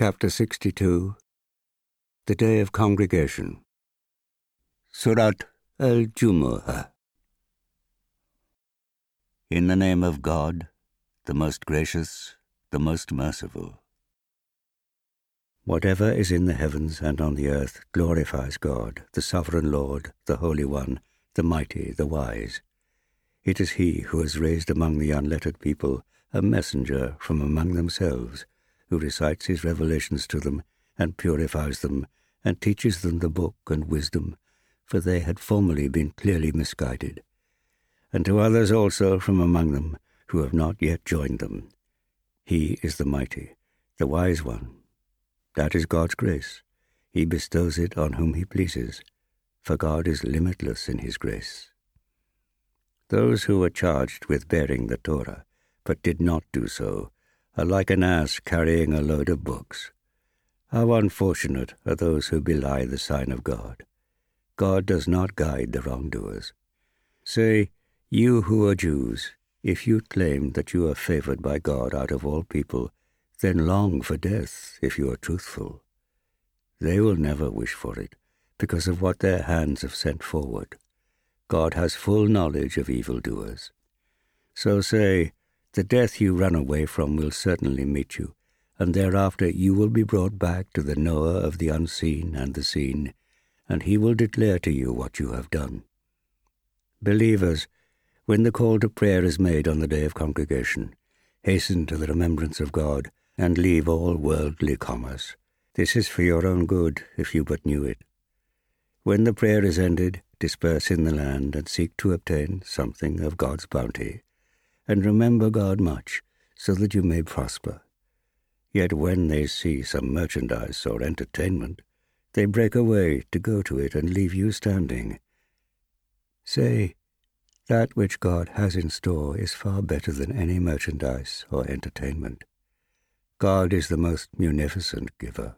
Chapter 62 The Day of Congregation Surat al Jumu'ah In the name of God, the most gracious, the most merciful. Whatever is in the heavens and on the earth glorifies God, the sovereign Lord, the Holy One, the mighty, the wise. It is He who has raised among the unlettered people a messenger from among themselves who recites his revelations to them and purifies them and teaches them the book and wisdom, for they had formerly been clearly misguided, and to others also from among them who have not yet joined them. He is the mighty, the wise one. That is God's grace. He bestows it on whom he pleases, for God is limitless in his grace. Those who were charged with bearing the Torah, but did not do so, like an ass carrying a load of books. How unfortunate are those who belie the sign of God. God does not guide the wrongdoers. Say, you who are Jews, if you claim that you are favored by God out of all people, then long for death if you are truthful. They will never wish for it, because of what their hands have sent forward. God has full knowledge of evildoers. So say, the death you run away from will certainly meet you, and thereafter you will be brought back to the knower of the unseen and the seen, and he will declare to you what you have done. Believers, when the call to prayer is made on the day of congregation, hasten to the remembrance of God, and leave all worldly commerce. This is for your own good, if you but knew it. When the prayer is ended, disperse in the land and seek to obtain something of God's bounty and remember God much, so that you may prosper. Yet when they see some merchandise or entertainment, they break away to go to it and leave you standing. Say, that which God has in store is far better than any merchandise or entertainment. God is the most munificent giver.